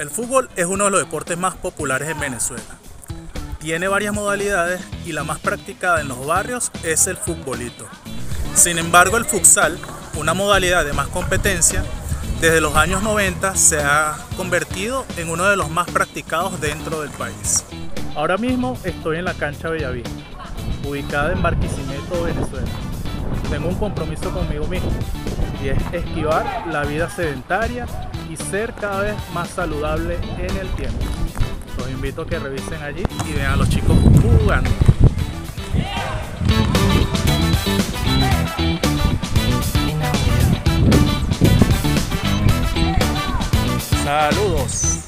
El fútbol es uno de los deportes más populares en Venezuela. Tiene varias modalidades y la más practicada en los barrios es el futbolito. Sin embargo, el futsal, una modalidad de más competencia, desde los años 90 se ha convertido en uno de los más practicados dentro del país. Ahora mismo estoy en la cancha Bellavista, ubicada en Barquisimeto, Venezuela tengo un compromiso conmigo mismo y es esquivar la vida sedentaria y ser cada vez más saludable en el tiempo. Los invito a que revisen allí y vean a los chicos jugando. Saludos.